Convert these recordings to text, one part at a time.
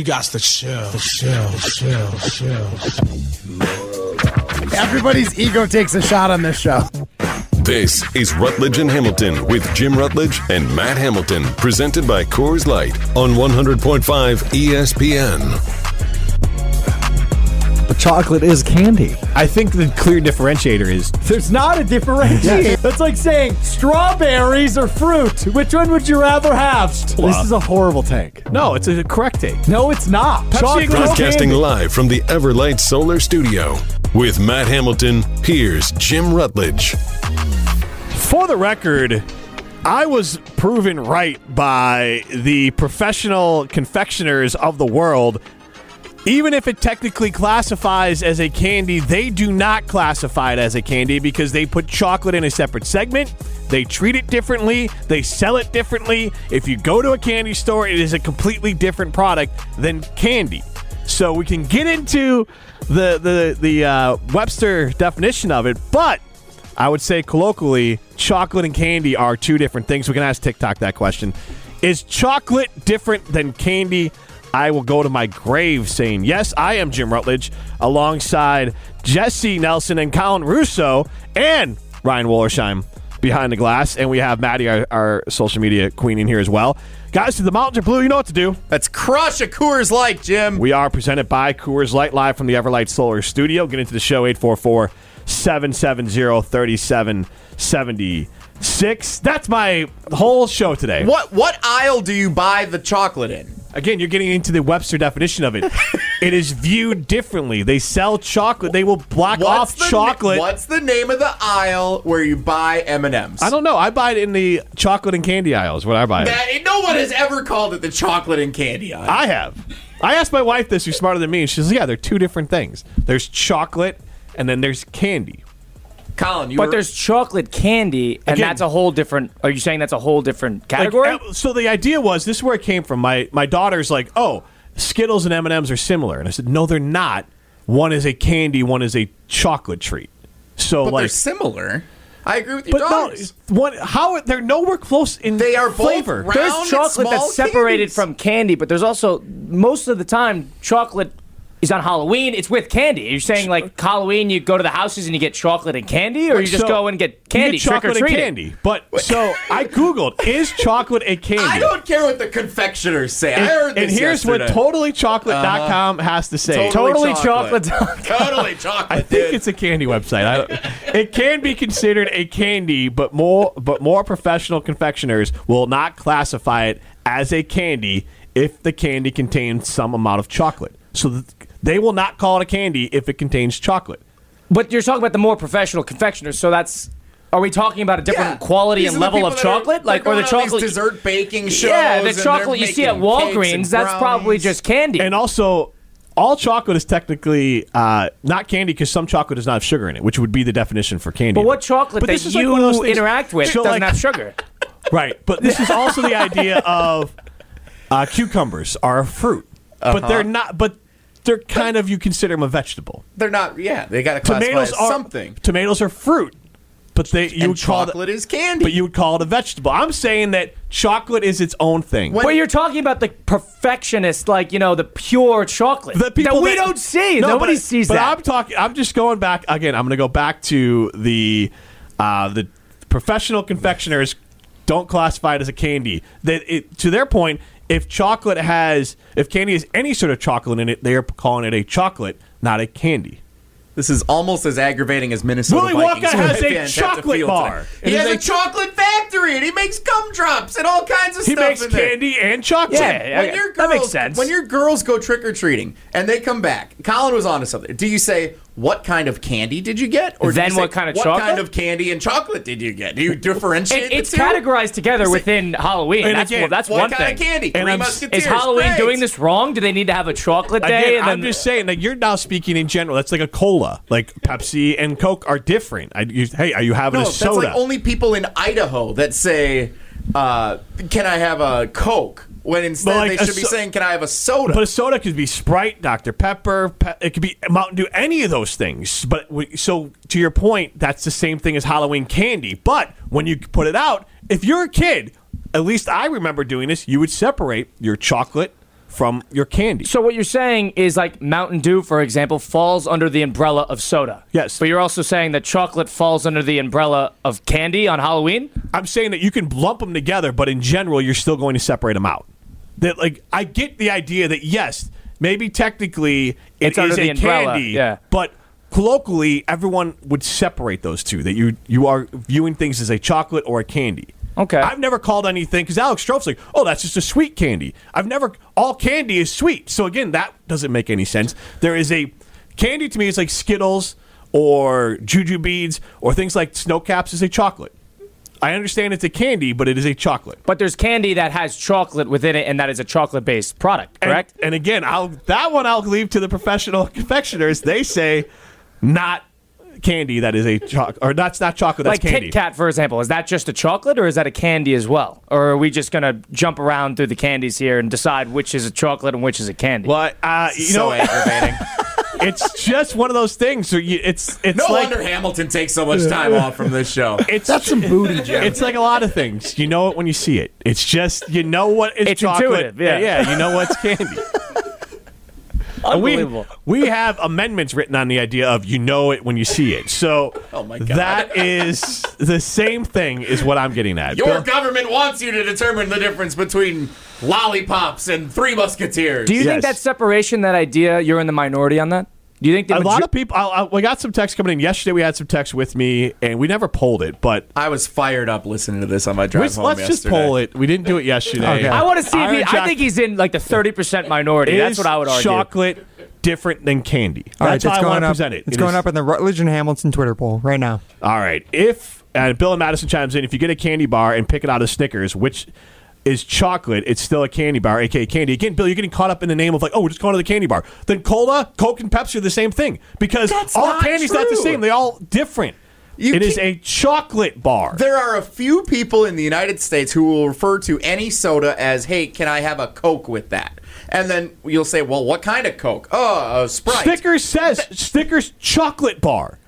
You got to chill, chill, chill, chill. Everybody's ego takes a shot on this show. This is Rutledge and Hamilton with Jim Rutledge and Matt Hamilton, presented by Coors Light on 100.5 ESPN. But chocolate is candy. I think the clear differentiator is There's not a differentiator. That's like saying strawberries or fruit. Which one would you rather have? This is a horrible take. no, it's a correct take. No, it's not. Pepsi Chocolate is Broadcasting candy. live from the Everlight Solar Studio. With Matt Hamilton, here's Jim Rutledge. For the record, I was proven right by the professional confectioners of the world. Even if it technically classifies as a candy, they do not classify it as a candy because they put chocolate in a separate segment. They treat it differently. They sell it differently. If you go to a candy store, it is a completely different product than candy. So we can get into the the the uh, Webster definition of it, but I would say colloquially, chocolate and candy are two different things. We can ask TikTok that question. Is chocolate different than candy? I will go to my grave saying, yes, I am Jim Rutledge, alongside Jesse Nelson and Colin Russo and Ryan Wollersheim behind the glass. And we have Maddie, our, our social media queen, in here as well. Guys, to the mountains are blue, you know what to do. Let's crush a Coors Light, Jim. We are presented by Coors Light live from the Everlight Solar Studio. Get into the show 844 770 3776. That's my whole show today. What what aisle do you buy the chocolate in? Again, you're getting into the Webster definition of it. it is viewed differently. They sell chocolate. They will block off the, chocolate. What's the name of the aisle where you buy M and M's? I don't know. I buy it in the chocolate and candy aisle. Is what I buy. That, no one has ever called it the chocolate and candy aisle. I have. I asked my wife this, who's smarter than me, and she says, "Yeah, they're two different things. There's chocolate, and then there's candy." Colin, you But were, there's chocolate candy, and Again- that's a whole different. Are you saying that's a whole different Like, category? uh, so the idea was this is where it came from. My my daughter's like, "Oh, Skittles and M and M's are similar," and I said, "No, they're not. One is a candy, one is a chocolate treat." So but they're like, similar. I agree with your but no, daughters. one how they're nowhere close in They are both flavor. round there's and chocolate small that's separated candies. from candy, but there's also most of the time chocolate is on Halloween. It's with candy. You're saying like Halloween, you go to the houses and you get chocolate and candy, or you just So, go and get you candy, get trick or chocolate and candy. But so I googled, is chocolate a candy? I don't care what the confectioners say. I And, heard and here's yesterday. what totallychocolate.com uh-huh. has to say. Totally chocolate. totally chocolate. I think dude. it's a candy website. I don't, it can be considered a candy, but more but more professional confectioners will not classify it as a candy if the candy contains some amount of chocolate. So th- they will not call it a candy if it contains chocolate. But you're talking about the more professional confectioners, so that's. Are we talking about a different Yeah. quality These and level of chocolate, they're like or the going on these chocolate dessert baking shows. Yeah, the chocolate you see at Walgreens, that's probably just candy. And also, all chocolate is technically uh, not candy because some chocolate does not have sugar in it, which would be the definition for candy. but what chocolate But that this is like you one of those things- interact with So, doesn't like- have sugar? Right, but this is also the idea of uh, cucumbers are a fruit, but they're not. But they're kind of you consider them a vegetable. They're not. Yeah, they got to classify Tomatoes as are something. Tomatoes are fruit, but they you and would call chocolate it, is candy. but you would call it a vegetable. I'm saying that chocolate is its own thing. When- But you're talking about the perfectionist, like you know, the pure chocolate the people that we that- don't see. No, Nobody but, sees but that. I'm talking. I'm just going back again. I'm going to go back to the uh, the professional confectioners don't classify it as a candy. That it, to their point, if chocolate has if candy has any sort of chocolate in it, they are calling it a chocolate, not a candy. This is almost as aggravating as Minnesota Willy Wonka Vikings has a fans have to chocolate bar. He has a a chocolate factory, and he makes gumdrops and all kinds of He stuff. makes in there. candy and chocolate. Yeah, When your that girls, makes sense. When your girls go trick or treating and they come back, Colin was onto something. Do you say what kind of candy did you get, or Then you say, what kind of chocolate? what chocolate? kind of candy and chocolate did you get? Do you differentiate? It- it's the two? categorized together Say- within Halloween. And that's again, well, that's What one kind thing. of candy? And Three I'm- Musketeers. Is Halloween Great. doing this wrong? Do they need to have a chocolate day? Again, and I'm just saying that you're now speaking in general. That's like a cola. Like Pepsi and Coke are different. I, you, hey, are you having No, a soda? that's like only people in Idaho that say, uh, "Can I have a Coke?" When instead like they should be saying, "Can I have a soda?" But a soda could be Sprite, Dr. Pepper. Pe- it could be Mountain Dew, any of those things. But w- so to your point, that's the same thing as Halloween candy. But when you put it out, if you're a kid, at least I remember doing this. You would separate your chocolate from your candy. So what you're saying is like Mountain Dew, for example, falls under the umbrella of soda. Yes. But you're also saying that chocolate falls under the umbrella of candy on Halloween. I'm saying that you can lump them together, but in general, you're still going to separate them out. That like I get the idea that yes, maybe technically it It's under is the a umbrella, candy, yeah. but colloquially, everyone would separate those two. That you you are viewing things as a chocolate or a candy. Okay. I've never called anything because Alex Stroph's like, oh, that's just a sweet candy. I've never all candy is sweet. So again, that doesn't make any sense. There is a candy to me is like Skittles or Jujubes or things like snow caps is a chocolate. I understand it's a candy, but it is a chocolate. But there's candy that has chocolate within it, and that is a chocolate-based product, And- correct? And, again, I'll that one I'll leave to the professional confectioners. They say not candy that is a chocolate or that's not chocolate that's like candy. Kit Kat, for example, is that just a chocolate or is that a candy as well? Or are we just gonna jump around through the candies here and decide which is a chocolate and which is a candy? Well, uh, you so know, aggravating. it's just one of those things. So you, it's it's No like wonder Hamilton takes so much time off from this show. it's That's some booty, Jim. It's like a lot of things. You know it when you see it. It's just you know what is It's chocolate. intuitive, yeah. yeah. You know what's candy. And we, we have amendments written on the idea of you know it when you see it. So Oh my God. that is the same thing is what I'm getting at. Your Bill- government wants you to determine the difference between lollipops and Three Musketeers. Do you think that separation, that idea, you're in the minority on that? Do you think the a lot majo- of people. I, I, we got some text coming in yesterday. We had some text with me, and we never polled it. But I was fired up listening to this on my drive let's, home let's just poll it. We didn't do it yesterday. Okay. I want to see if he, Iron I think he's in like the 30% minority. That's what I would argue. Chocolate different than candy. All right, That's how it's I want going to up. present it. It's It going is- up in the Rutledge and Hamilton Twitter poll right now. All right. If and Bill and Madison chimes in, if you get a candy bar and pick it out of Snickers, which is chocolate, it's still a candy bar, aka candy. Again, Bill, you're getting caught up in the name of like, oh, we're just going to the candy bar. Then cola, Coke, and Pepsi are the same thing because That's all not candy's not the same. They're all different. You it is a chocolate bar. There are a few people in the United States who will refer to any soda as, "Hey, can I have a Coke with that?" And then you'll say, "Well, what kind of Coke?" Oh, a Sprite. Snickers says "Snickers chocolate bar.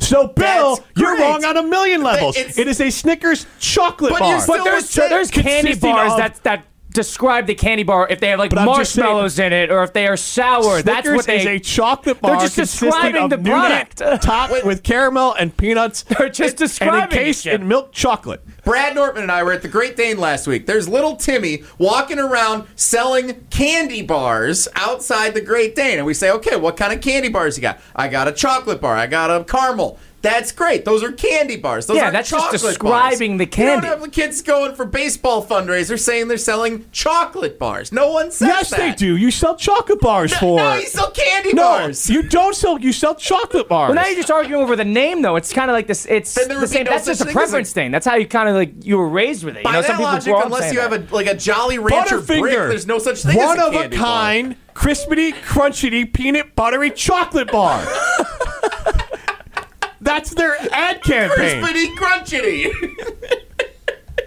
So, Bill, That's you're great. wrong on a million levels. it's- it is a Snickers chocolate But bar. But there's, there's candy bars of- that, that describe the candy bar if they have like But I'm saying- marshmallows in it or if they are sour. That's what they. is a chocolate bar They're just describing of the product. topped with caramel and peanuts. They're just and describing encased in milk chocolate. Brad Nortman and I were at the Great Dane last week. There's little Timmy walking around selling candy bars outside the Great Dane. And we say, okay, what kind of candy bars you got? I got a chocolate bar. I got a caramel. That's great. Those are candy bars. Those Yeah, that's just describing bars. the candy. You don't have the kids going for baseball fundraisers saying they're selling chocolate bars. No one says Yes, that. they do. You sell chocolate bars for. No, you sell candy No, bars. you don't sell. You sell chocolate bars. Well, now you're just arguing over the name, though. It's kind of like this. It's the same. no that's just a thing as a- preference thing. That's how you kind of like you were raised with it. You By know, that logic, grow unless you have a like a Jolly Rancher brick, there's no such thing One as a of a bar. kind, crispity, crunchy, peanut buttery chocolate bar. That's their ad campaign. Crispity crunchity.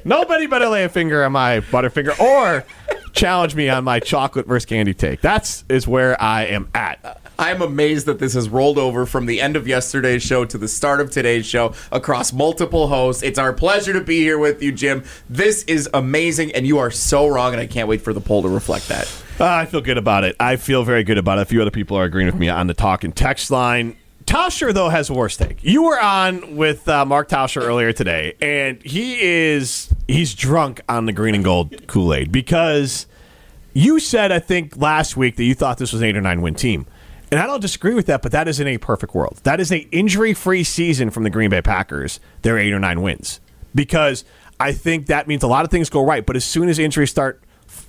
Nobody better lay a finger on my Butterfinger or challenge me on my chocolate versus candy take. That's is where I am at. I'm amazed that this has rolled over from the end of yesterday's show to the start of today's show across multiple hosts. It's our pleasure to be here with you, Jim. This is amazing, and you are so wrong, and I can't wait for the poll to reflect that. Uh, I feel good about it. I feel very good about it. A few other people are agreeing with me on the talk and text line. Tauscher, though, has a worse take. You were on with uh, Mark Tauscher earlier today, and he is he's drunk on the green and gold Kool Aid because you said, I think, last week that you thought this was an eight or nine win team. And I don't disagree with that, but that isn't a perfect world. That is a injury free season from the Green Bay Packers. They're eight or nine wins because I think that means a lot of things go right. But as soon as injuries start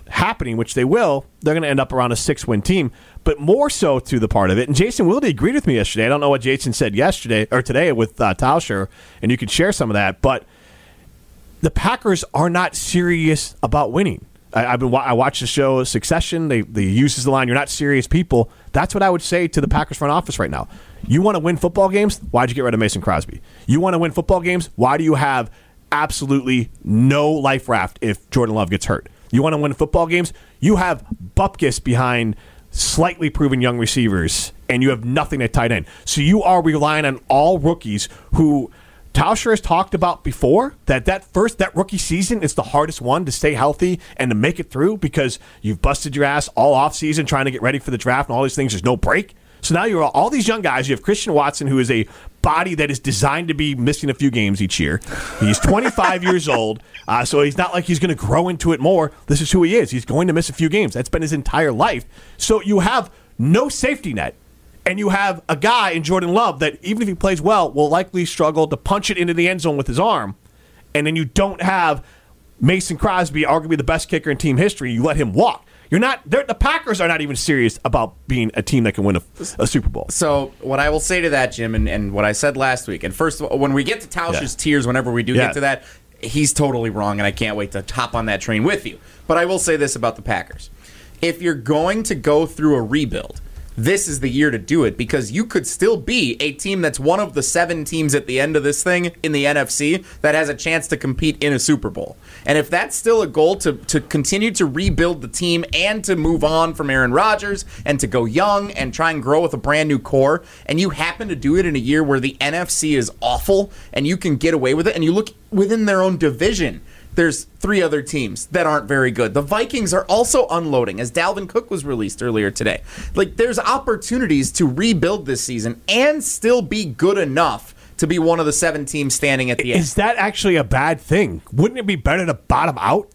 happening, which they will, they're going to end up around a six win team. But more so to the part of it, and Jason Wilde agreed with me yesterday. I don't know what Jason said yesterday or today with uh, Tauscher, and you can share some of that. But the Packers are not serious about winning. I, I've been I watched the show Succession. They they uses the line, "You're not serious people." That's what I would say to the Packers front office right now. You want to win football games? Why'd you get rid of Mason Crosby? You want to win football games? Why do you have absolutely no life raft if Jordan Love gets hurt? You want to win football games? You have Bupkis behind slightly proven young receivers, and you have nothing at tight end. So you are relying on all rookies who Tauscher has talked about before that that first that rookie season is the hardest one to stay healthy and to make it through because you've busted your ass all off season trying to get ready for the draft and all these things. There's no break. So now you're all these young guys. You have Christian Watson, who is a body that is designed to be missing a few games each year. He's 25 years old, uh, so he's not like he's going to grow into it more. This is who he is. He's going to miss a few games. That's been his entire life. So you have no safety net. And you have a guy in Jordan Love that, even if he plays well, will likely struggle to punch it into the end zone with his arm. And then you don't have Mason Crosby, arguably the best kicker in team history. You let him walk. You're not. they're- The Packers are not even serious about being a team that can win a, a Super Bowl. So what I will say to that, Jim, and, and what I said last week, and first of all, when we get to Tausch's Yeah. tears, whenever we do Yeah. get to that, he's totally wrong, and I can't wait to hop on that train with you. But I will say this about the Packers: if you're going to go through a rebuild, this is the year to do it because you could still be a team that's one of the seven teams at the end of this thing in the NFC that has a chance to compete in a Super Bowl. And if that's still a goal to, to continue to rebuild the team and to move on from Aaron Rodgers and to go young and try and grow with a brand new core, and you happen to do it in a year where the NFC is awful and you can get away with it, and you look within their own division there's three other teams that aren't very good. The Vikings are also unloading, as Dalvin Cook was released earlier today. Like, there's opportunities to rebuild this season and still be good enough to be one of the seven teams standing at the end. Is that actually a bad thing? Wouldn't it be better to bottom out?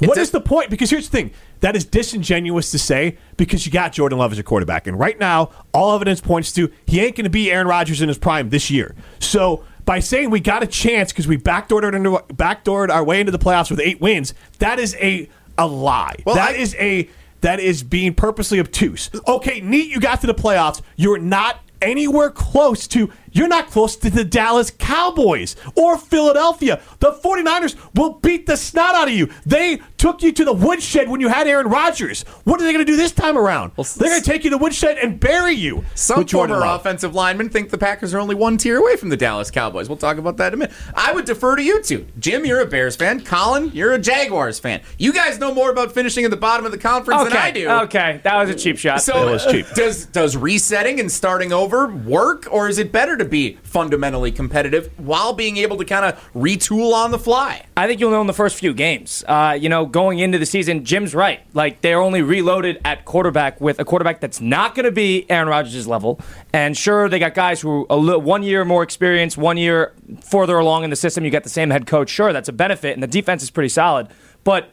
What a- is the point? Because here's the thing. That is disingenuous to say because you got Jordan Love as your quarterback. And right now, all evidence points to he ain't going to be Aaron Rodgers in his prime this year. So by saying we got a chance because we backdoored, into, backdoored our way into the playoffs with eight wins, that is a, a lie. Well, that I- is a that is being purposely obtuse. Okay, neat, you got to the playoffs. You're not anywhere close to you're not close to the Dallas Cowboys or Philadelphia. The 49ers will beat the snot out of you. They took you to the woodshed when you had Aaron Rodgers. What are they going to do this time around? They're going to take you to the woodshed and bury you. Some former offensive linemen think the Packers are only one tier away from the Dallas Cowboys. We'll talk about that in a minute. I would defer to you two. Jim, you're a Bears fan. Colin, you're a Jaguars fan. You guys know more about finishing at the bottom of the conference Okay, than I do. okay, that was a cheap shot. So It was cheap. does does resetting and starting over work, or is it better to be fundamentally competitive while being able to kind of retool on the fly? I think you'll know in the first few games. Uh, you know, going into the season, Jim's right. Like they're only reloaded at quarterback with a quarterback that's not going to be Aaron Rodgers' level. And sure, they got guys who are a li- one year more experience, one year further along in the system. You got the same head coach. Sure, that's a benefit, and the defense is pretty solid. But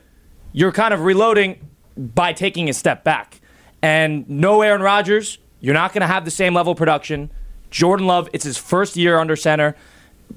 you're kind of reloading by taking a step back. And no Aaron Rodgers, you're not going to have the same level of production. Jordan Love, it's his first year under center,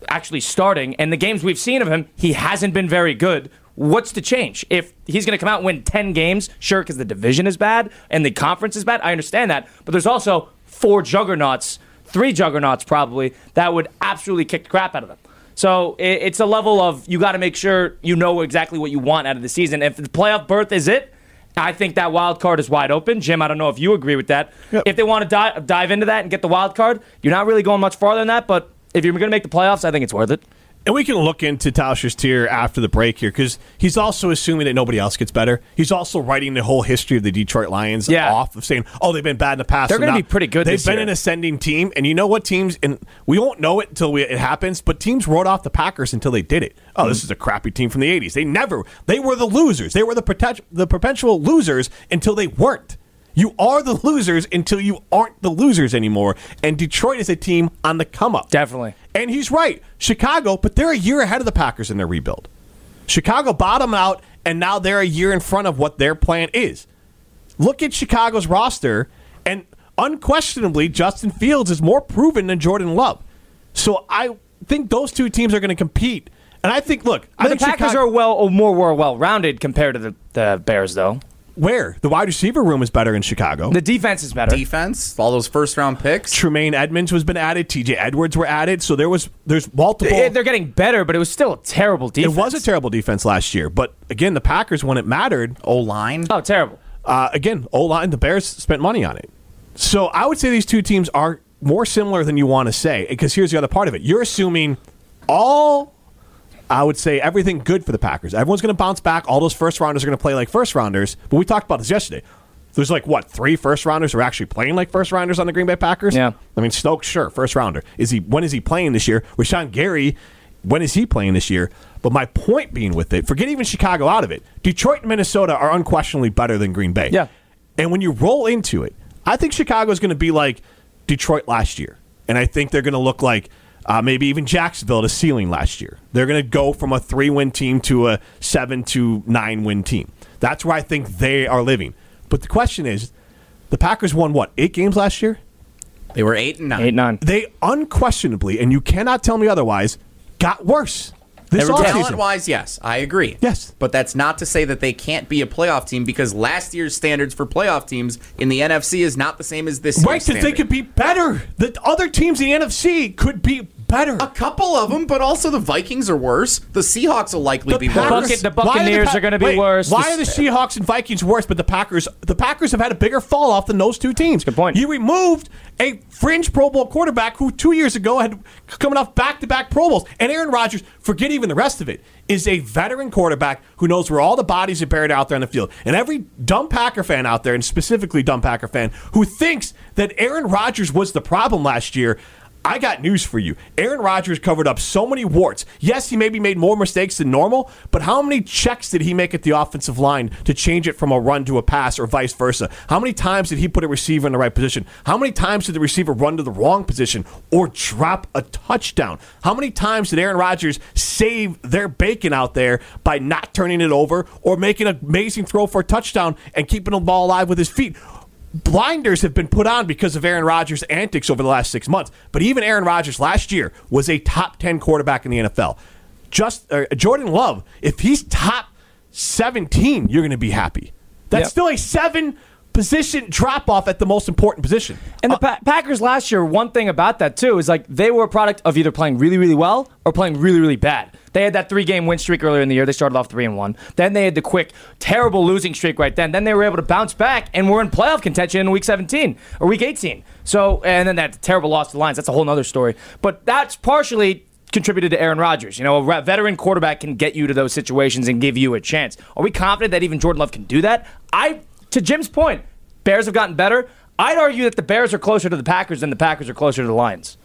actually starting. And the games we've seen of him, he hasn't been very good. What's to change? If he's going to come out and win 10 games, sure, because the division is bad and the conference is bad, I understand that. But there's also four juggernauts, three juggernauts probably, that would absolutely kick the crap out of them. So it's a level of you got to make sure you know exactly what you want out of the season. If the playoff berth is it, I think that wild card is wide open. Jim, I don't know if you agree with that. Yep. If they want to di- dive into that and get the wild card, you're not really going much farther than that. But if you're going to make the playoffs, I think it's worth it. And we can look into Tauscher's tier after the break here because he's also assuming that nobody else gets better. He's also writing the whole history of the Detroit Lions Yeah. off of saying, "Oh, they've been bad in the past." They're so gonna be pretty good They've been year. an ascending team, and you know what teams? And we won't know it until we, it happens. But teams wrote off the Packers until they did it. Oh, this is a crappy team from the '80s. They never. They were the losers. They were the protect, the perpetual losers until they weren't. You are the losers until you aren't the losers anymore. And Detroit is a team on the come up. Definitely. And he's right. Chicago, but they're a year ahead of the Packers in their rebuild. Chicago bottomed out, and now they're a year in front of what their plan is. Look at Chicago's roster, and unquestionably, Justin Fields is more proven than Jordan Love. So I think those two teams are going to compete. And I think, look, I But the think Packers Chicago- are well or more well rounded compared to the, the Bears, though. where the wide receiver room is better in Chicago. The defense is better. Defense, all those first round picks. Tremaine Edmunds was been added. T.J. Edwards were added. So there was there's multiple. They- They're getting better, but it was still a terrible defense. it was a terrible defense last year, but again, the Packers when it mattered, O line. Oh, terrible. uh, again, O line, the Bears spent money on it. So I would say these two teams are more similar than you want to say. Because here's the other part of it: you're assuming all. I would say everything good for the Packers. Everyone's going to bounce back. All those first rounders are going to play like first rounders. But we talked about this yesterday. There's like what three first rounders who are actually playing like first rounders on the Green Bay Packers. Yeah. I mean Stokes, sure, first rounder. Is he? When is he playing this year? Rashan Gary, when is he playing this year? But my point being with it, forget even Chicago out of it. Detroit and Minnesota are unquestionably better than Green Bay. Yeah. And when you roll into it, I think Chicago is going to be like Detroit last year, and I think they're going to look like uh, maybe even Jacksonville at a ceiling last year. They're going to go from a three-win team to a seven to nine-win team. That's where I think they are living. But the question is, the Packers won what eight games last year? They were eight and nine. Eight and nine. They unquestionably, and you cannot tell me otherwise, got worse this They were offseason. Talent wise, yes, I agree. Yes. But that's not to say that they can't be a playoff team because last year's standards for playoff teams in the NFC is not the same as this Right, because they could be better. The other teams in the NFC could be better. A couple of them, but also the Vikings are worse. The Seahawks will likely be Packers- worse. Bucket- the Why Buccaneers Pa- are gonna be Wait, worse. Why The- are the Seahawks and Vikings worse, but the Packers? The Packers have had a bigger fall off than those two teams. Good point. You removed a fringe Pro Bowl quarterback who two years ago had coming off back to back Pro Bowls, and Aaron Rodgers. Forget even the rest of it. Is a veteran quarterback who knows where all the bodies are buried out there on the field. And every dumb Packer fan out there, and specifically dumb Packer fan, who thinks that Aaron Rodgers was the problem last year, I got news for you. Aaron Rodgers covered up so many warts. Yes, he maybe made more mistakes than normal, but how many checks did he make at the offensive line to change it from a run to a pass or vice versa? How many times did he put a receiver in the right position? How many times did the receiver run to the wrong position or drop a touchdown? How many times did Aaron Rodgers save their bacon out there by not turning it over or making an amazing throw for a touchdown and keeping the ball alive with his feet? Blinders have been put on because of Aaron Rodgers' antics over the last six months. But even Aaron Rodgers last year was a top 10 quarterback in the NFL. Just uh, Jordan Love, if he's top 17, you're going to be happy. That's Yeah. still a seven position drop off at the most important position. And the uh, pa- Packers last year, one thing about that too is like they were a product of either playing really, really well or playing really, really bad. They had that three game win streak earlier in the year. They started off three and one. Then they had the quick, terrible losing streak right then. Then they were able to bounce back and were in playoff contention in week 17 or week 18. So, and then that terrible loss to the Lions. That's a whole other story. But that's partially contributed to Aaron Rodgers. You know, a veteran quarterback can get you to those situations and give you a chance. Are we confident that even Jordan Love can do that? I, to Jim's point, Bears have gotten better. I'd argue that the Bears are closer to the Packers than the Packers are closer to the Lions.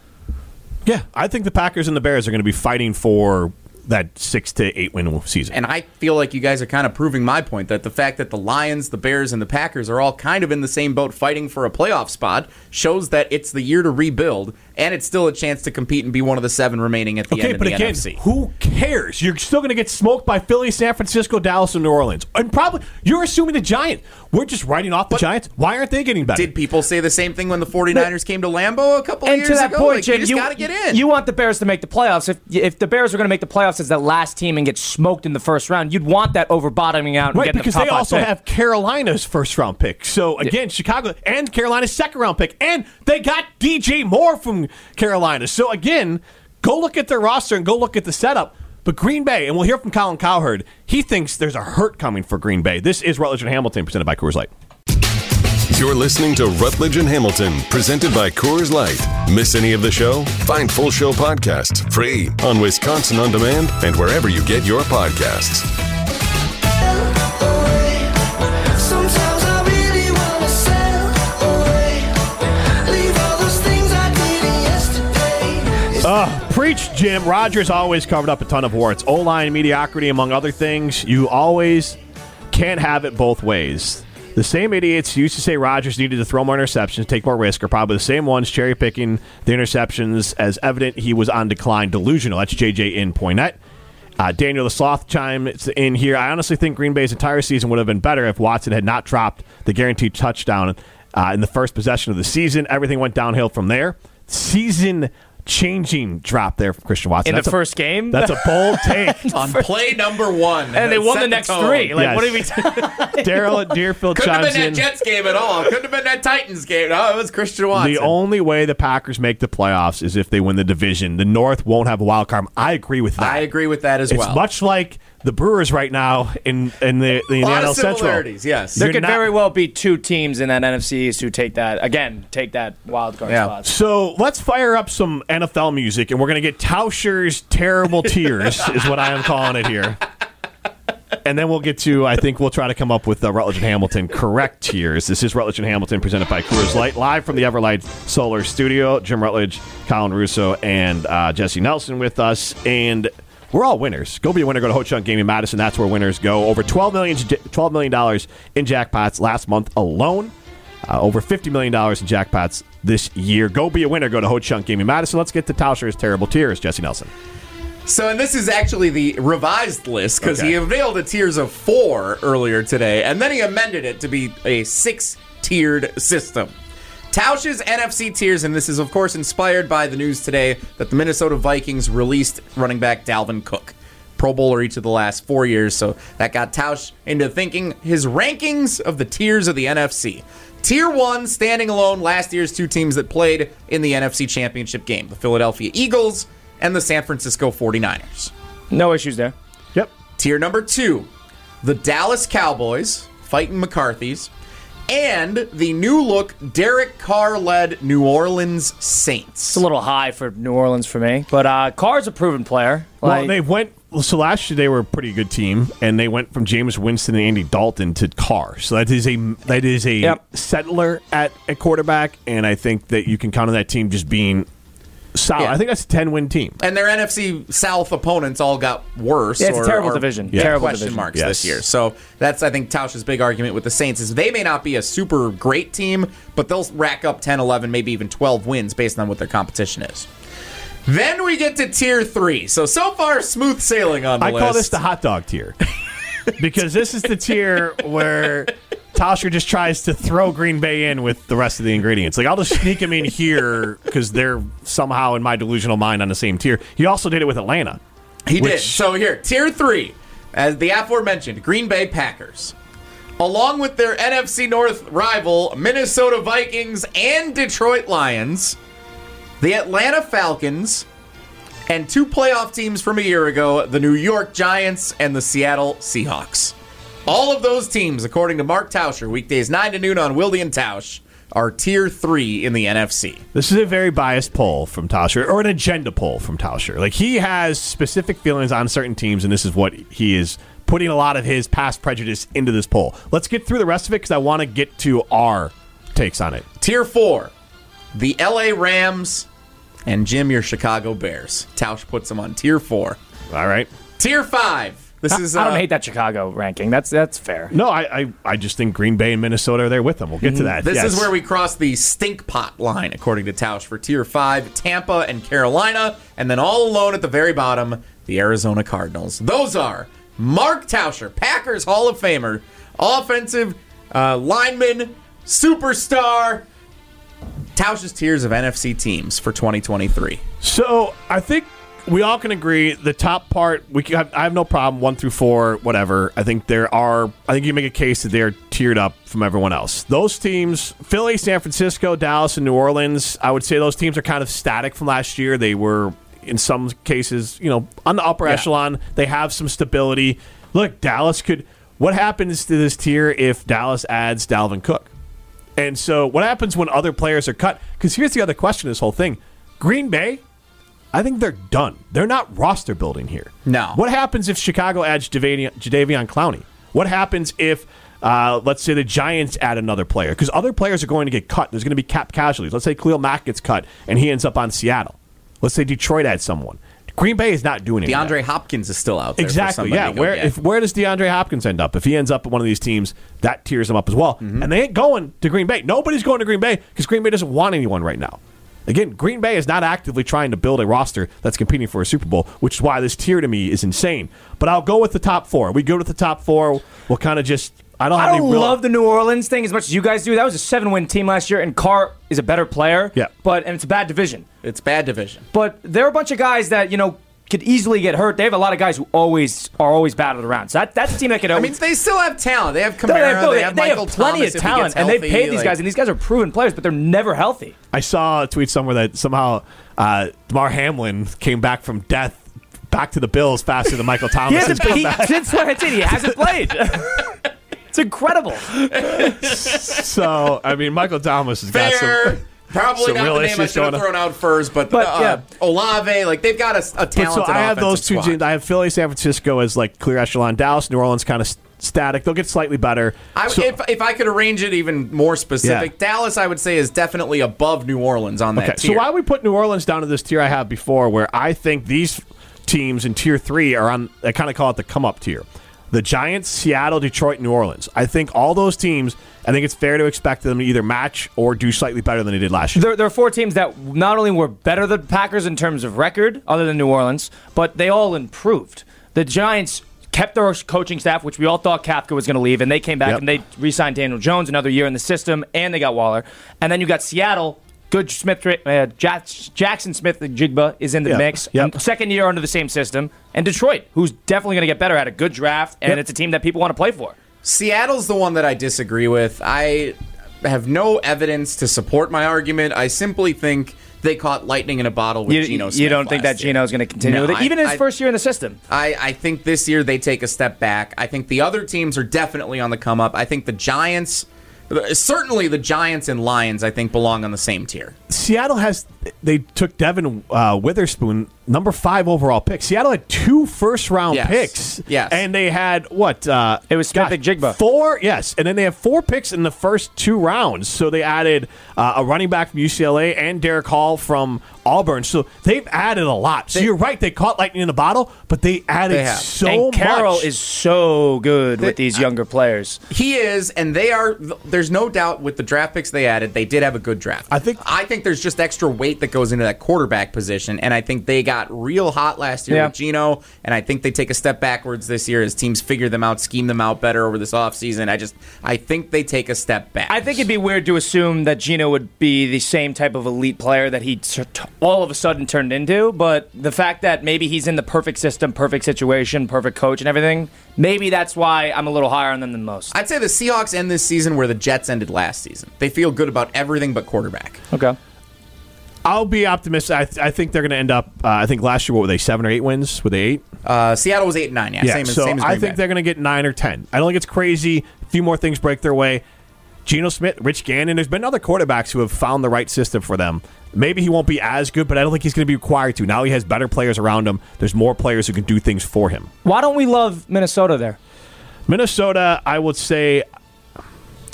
Yeah, I think the Packers and the Bears are going to be fighting for that six to eight win season. And I feel like you guys are kind of proving my point that the fact that the Lions, the Bears, and the Packers are all kind of in the same boat fighting for a playoff spot shows that it's the year to rebuild, and it's still a chance to compete and be one of the seven remaining at the Okay, end of but the again, NFC. who cares? You're still going to get smoked by Philly, San Francisco, Dallas, and New Orleans. And probably you're assuming the Giants. We're just writing off the Giants. Why aren't they getting better? Did people say the same thing when the 49ers came to Lambeau a couple of And years to that ago? point, Like, Jim, you got to get in. you want the Bears to make the playoffs. If if the Bears are going to make the playoffs as that last team and get smoked in the first round, you'd want that over bottoming out and Right, because the top they also pick. have Carolina's first round pick. So again, Chicago and Carolina's second round pick, and they got DJ Moore from Carolina. So again, go look at their roster and go look at the setup. But Green Bay, and we'll hear from Colin Cowherd. He thinks there's a hurt coming for Green Bay. This is Rutledge and Hamilton, presented by Coors Light. You're listening to Rutledge and Hamilton, presented by Coors Light. Miss any of the show? Find full show podcasts free on Wisconsin On Demand and wherever you get your podcasts. Preach, Jim. Rodgers always covered up a ton of warts. O line mediocrity, among other things. You always can't have it both ways. The same idiots used to say Rodgers needed to throw more interceptions, take more risk, are probably the same ones cherry picking the interceptions as evident he was on decline. Delusional. That's JJ in Poynette. Uh, Daniel the Sloth chimes in here. I honestly think Green Bay's entire season would have been better if Watson had not dropped the guaranteed touchdown uh, in the first possession of the season. Everything went downhill from there. Season changing drop there from Christian Watson. in the a- first game. That's a bold take. on play number one. and they won the next tone. three. Like, Yes. what are we? Daryl at Deerfield Couldn't have been that in. Jets game at all. Couldn't have been that Titans game. No, it was Christian Watson. The only way the Packers make the playoffs is if they win the division. The North won't have a wild card. I agree with that. I agree with that as It's well. It's much like the Brewers right now in in the, the a lot NL Central. Yes. there You're could not- very well be two teams in that NFC East who take that again. Take that wild card Yeah. spot. So let's fire up some NFL music, and we're going to get Tauscher's "Terrible Tears" is what I am calling it here. and then we'll get to. I think we'll try to come up with the Rutledge and Hamilton correct tiers. This is Rutledge and Hamilton presented by Coors Light, live from the Everlight Solar Studio. Jim Rutledge, Colin Russo, and uh, Jesse Nelson with us, and we're all winners. Go be a winner. Go to Ho Chunk Gaming Madison. That's where winners go. Over twelve million, twelve million dollars in jackpots last month alone. Uh, over $50 million in jackpots this year. Go be a winner. Go to Ho Chunk Gaming Madison. Let's get to Tauscher's terrible tiers, Jesse Nelson. So, and this is actually the revised list because Okay. he unveiled a tiers of four earlier today, and then he amended it to be a six tiered system. Tausch's NFC tiers, and this is, of course, inspired by the news today that the Minnesota Vikings released running back Dalvin Cook. Pro Bowler each of the last four years, so that got Tausch into thinking his rankings of the tiers of the NFC. Tier 1, standing alone, last year's two teams that played in the NFC Championship game the Philadelphia Eagles and the San Francisco 49ers. No issues there. Yep. Tier number two, the Dallas Cowboys fighting McCarthy's, and the new look Derek Carr led New Orleans Saints. It's a little high for New Orleans for me, but uh, Carr's a proven player. Well, they went. So last year they were a pretty good team, and they went from Jameis Winston and Andy Dalton to Carr. So that is a that is a Yep. settler at a quarterback, and I think that you can count on that team just being solid. Yeah. I think that's a ten win team. and their NFC South opponents all got worse. Yeah, it's a terrible division. Yeah. Terrible question division. marks Yes. this year. So that's I think Tausch's big argument with the Saints is they may not be a super great team, but they'll rack up 10, 11, maybe even 12 wins based on what their competition is. Then we get to tier three. So so far smooth sailing on the list. I list. call this the hot dog tier because this is the tier where Tauscher just tries to throw Green Bay in with the rest of the ingredients. Like I'll just sneak him in here because they're somehow in my delusional mind on the same tier. He also did it with Atlanta. He did. So here, tier three, as the aforementioned Green Bay Packers, along with their NFC North rival Minnesota Vikings and Detroit Lions, the Atlanta Falcons, and two playoff teams from a year ago, the New York Giants and the Seattle Seahawks. All of those teams, according to Mark Tauscher, weekdays 9 to noon on Wilde and Tausch, are tier three in the NFC. This is a very biased poll from Tauscher, or an agenda poll from Tauscher. Like he has specific feelings on certain teams, and this is what he is putting a lot of his past prejudice into this poll. Let's get through the rest of it because I want to get to our takes on it. Tier four, the LA Rams, and Jim, your Chicago Bears. Tausch puts them on tier four. All right. Tier five. This I, is. I don't uh, hate that Chicago ranking. That's that's fair. No, I, I, I just think Green Bay and Minnesota are there with them. We'll get to that. This Yes. is where we cross the stink pot line, according to Tausch, for tier five, Tampa and Carolina, and then all alone at the very bottom, the Arizona Cardinals. Those are Mark Tauscher, Packers Hall of Famer, offensive uh, lineman, superstar. Tausch's tiers of NFC teams for 2023. So I think we all can agree the top part. We can I have no problem one through four, whatever. I think there are. I think you make a case that they're tiered up from everyone else. Those teams, Philly, San Francisco, Dallas, and New Orleans. I would say those teams are kind of static from last year. They were in some cases, you know, on the upper echelon. They have some stability. Look, Dallas could. What happens to this tier if Dallas adds Dalvin Cook? And so, what happens when other players are cut? Because here's the other question: this whole thing, Green Bay, I think they're done. They're not roster building here. No. What happens if Chicago adds Jadeveon, Jadeveon Clowney? What happens if, uh, let's say, the Giants add another player? Because other players are going to get cut. There's going to be cap casualties. Let's say Khalil Mack gets cut and he ends up on Seattle. Let's say Detroit adds someone. Green Bay is not doing it. DeAndre Hopkins is still out there. Exactly. Yeah. Where get. if where does DeAndre Hopkins end up? If he ends up at one of these teams, that tears him up as well. Mm-hmm. And they ain't going to Green Bay. Nobody's going to Green Bay because Green Bay doesn't want anyone right now. Again, Green Bay is not actively trying to build a roster that's competing for a Super Bowl, which is why this tier to me is insane. But I'll go with the top four. We go with the top four. We'll kind of just. I don't have I any don't real. love the New Orleans thing as much as you guys do. That was a seven-win team last year, and Carr is a better player. Yeah. but and it's a bad division. it's bad division. But there are a bunch of guys that you know could easily get hurt. They have a lot of guys who always are always battled around. So that, that's a team that could I mean, they still have talent. They have No, Kamara. they have, no, they, they- have they have plenty Thomas of talent, gets and they've paid these like- guys, and these guys are proven players, but they're never healthy. I saw a tweet somewhere that somehow uh, Damar Hamlin came back from death back to the Bills faster than Michael Thomas. He has hasn't. come He, back. since that's it. He hasn't played. it's incredible. So I mean, Michael Thomas has got some. Probably So not the name I should have thrown out first, but, But, uh, yeah. Olave, like they've got a, a But talented so I have those two squad. I have Philly, San Francisco as like clear echelon. Dallas, New Orleans, kind of static. They'll get slightly better. I, So- if, if I could arrange it even more specific, Yeah. Dallas, I would say, is definitely above New Orleans on that Okay, tier. so why we put New Orleans down to this tier I have before, where I think these teams in tier three are on. I kind of call it the come up tier. The Giants, Seattle, Detroit, New Orleans. I think all those teams. I think it's fair to expect them to either match or do slightly better than they did last year. There, there are four teams that not only were better than Packers in terms of record, other than New Orleans, but they all improved. The Giants kept their coaching staff, which we all thought Kafka was going to leave, and they came back Yep. and they re-signed Daniel Jones another year in the system, and they got Waller. And then you got Seattle. Good Smith, uh, Jaxon Smith-Njigba is in the Yep. mix. Yep. Second year under the same system, and Detroit, who's definitely going to get better, had a good draft, and Yep. it's a team that people want to play for. Seattle's the one that I disagree with. I have no evidence to support my argument. I simply think they caught lightning in a bottle with You, Geno you don't think that year. Geno's going to continue No, with it, I- even in his I- first year in the system? I, I think this year they take a step back. I think the other teams are definitely on the come up. I think the Giants, certainly the Giants and Lions, I think belong on the same tier. Seattle has. They took Devin uh, Witherspoon, number five overall pick. Seattle had two first round Yes. picks. Yes. and they had what? Uh, It was Smith-Njigba. Four, yes, and then they have four picks in the first two rounds. So they added uh, a running back from UCLA and Derick Hall from Auburn. So they've added a lot. So They- you're right. They caught lightning in a bottle, but they added They so and Carroll much. is so good with these younger players. He is, and they are. There's no doubt with the draft picks they added, they did have a good draft. I think- I think there's just extra weight that goes into that quarterback position, and I think they got real hot last year Yeah. with Geno, and I think they take a step backwards this year as teams figure them out, scheme them out better over this offseason. I just, I think they take a step back. I think it'd be weird to assume that Geno would be the same type of elite player that he all of a sudden turned into, but the fact that maybe he's in the perfect system, perfect situation, perfect coach, and everything, maybe that's why I'm a little higher on them than most. I'd say the Seahawks end this season where the Jets ended last season. They feel good about everything but quarterback. Okay. I'll be optimistic. I, th- I think they're going to end up. Uh, I think last year, what were they? Seven or eight wins? Were they eight? Uh, Seattle was eight and nine. Yeah, Yeah, same as so same as I Green think Bay. they're going to get nine or ten. I don't think it's crazy. A few more things break their way. Geno Smith, Rich Gannon. There's been other quarterbacks who have found the right system for them. Maybe he won't be as good, but I don't think he's going to be required to. Now he has better players around him. There's more players who can do things for him. Why don't we love Minnesota there? Minnesota, I would say,